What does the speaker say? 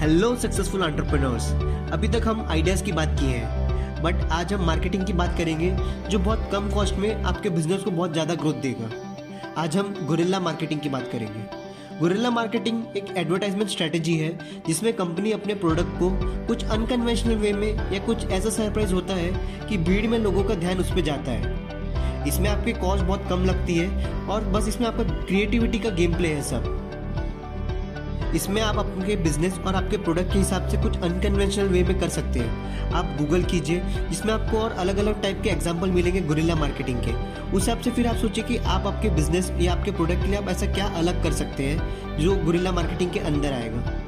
Hello successful entrepreneurs अभी तक हम आइडियाज़ की बात की है बट आज हम मार्केटिंग की बात करेंगे, जो बहुत कम कॉस्ट में आपके बिज़नेस को बहुत ज़्यादा ग्रोथ देगा। आज हम गुरिल्ला मार्केटिंग की बात करेंगे। गुरिल्ला मार्केटिंग एक एडवर्टाइजमेंट स्ट्रेटेजी है, जिसमें कंपनी अपने प्रोडक्ट को कुछ अनकन्वेंशनल वे में या कुछ ऐसा सरप्राइज़ होता है कि भीड़ में लोगों का ध्यान उस पर जाता है। इसमें आपकी कॉस्ट बहुत कम लगती है और बस इसमें आपका क्रिएटिविटी का गेम प्ले है सब। इसमें आप अपने बिज़नेस और आपके प्रोडक्ट के हिसाब से कुछ अनकन्वेंशनल वे में कर सकते हैं। आप गूगल कीजिए, जिसमें आपको और अलग अलग टाइप के एग्ज़ाम्पल मिलेंगे गुरिल्ला मार्केटिंग के। उस हिसाब से फिर आप सोचिए कि आप आपके बिज़नेस या आपके प्रोडक्ट के लिए आप ऐसा क्या अलग कर सकते हैं, जो गुरिल्ला मार्केटिंग के अंदर आएगा।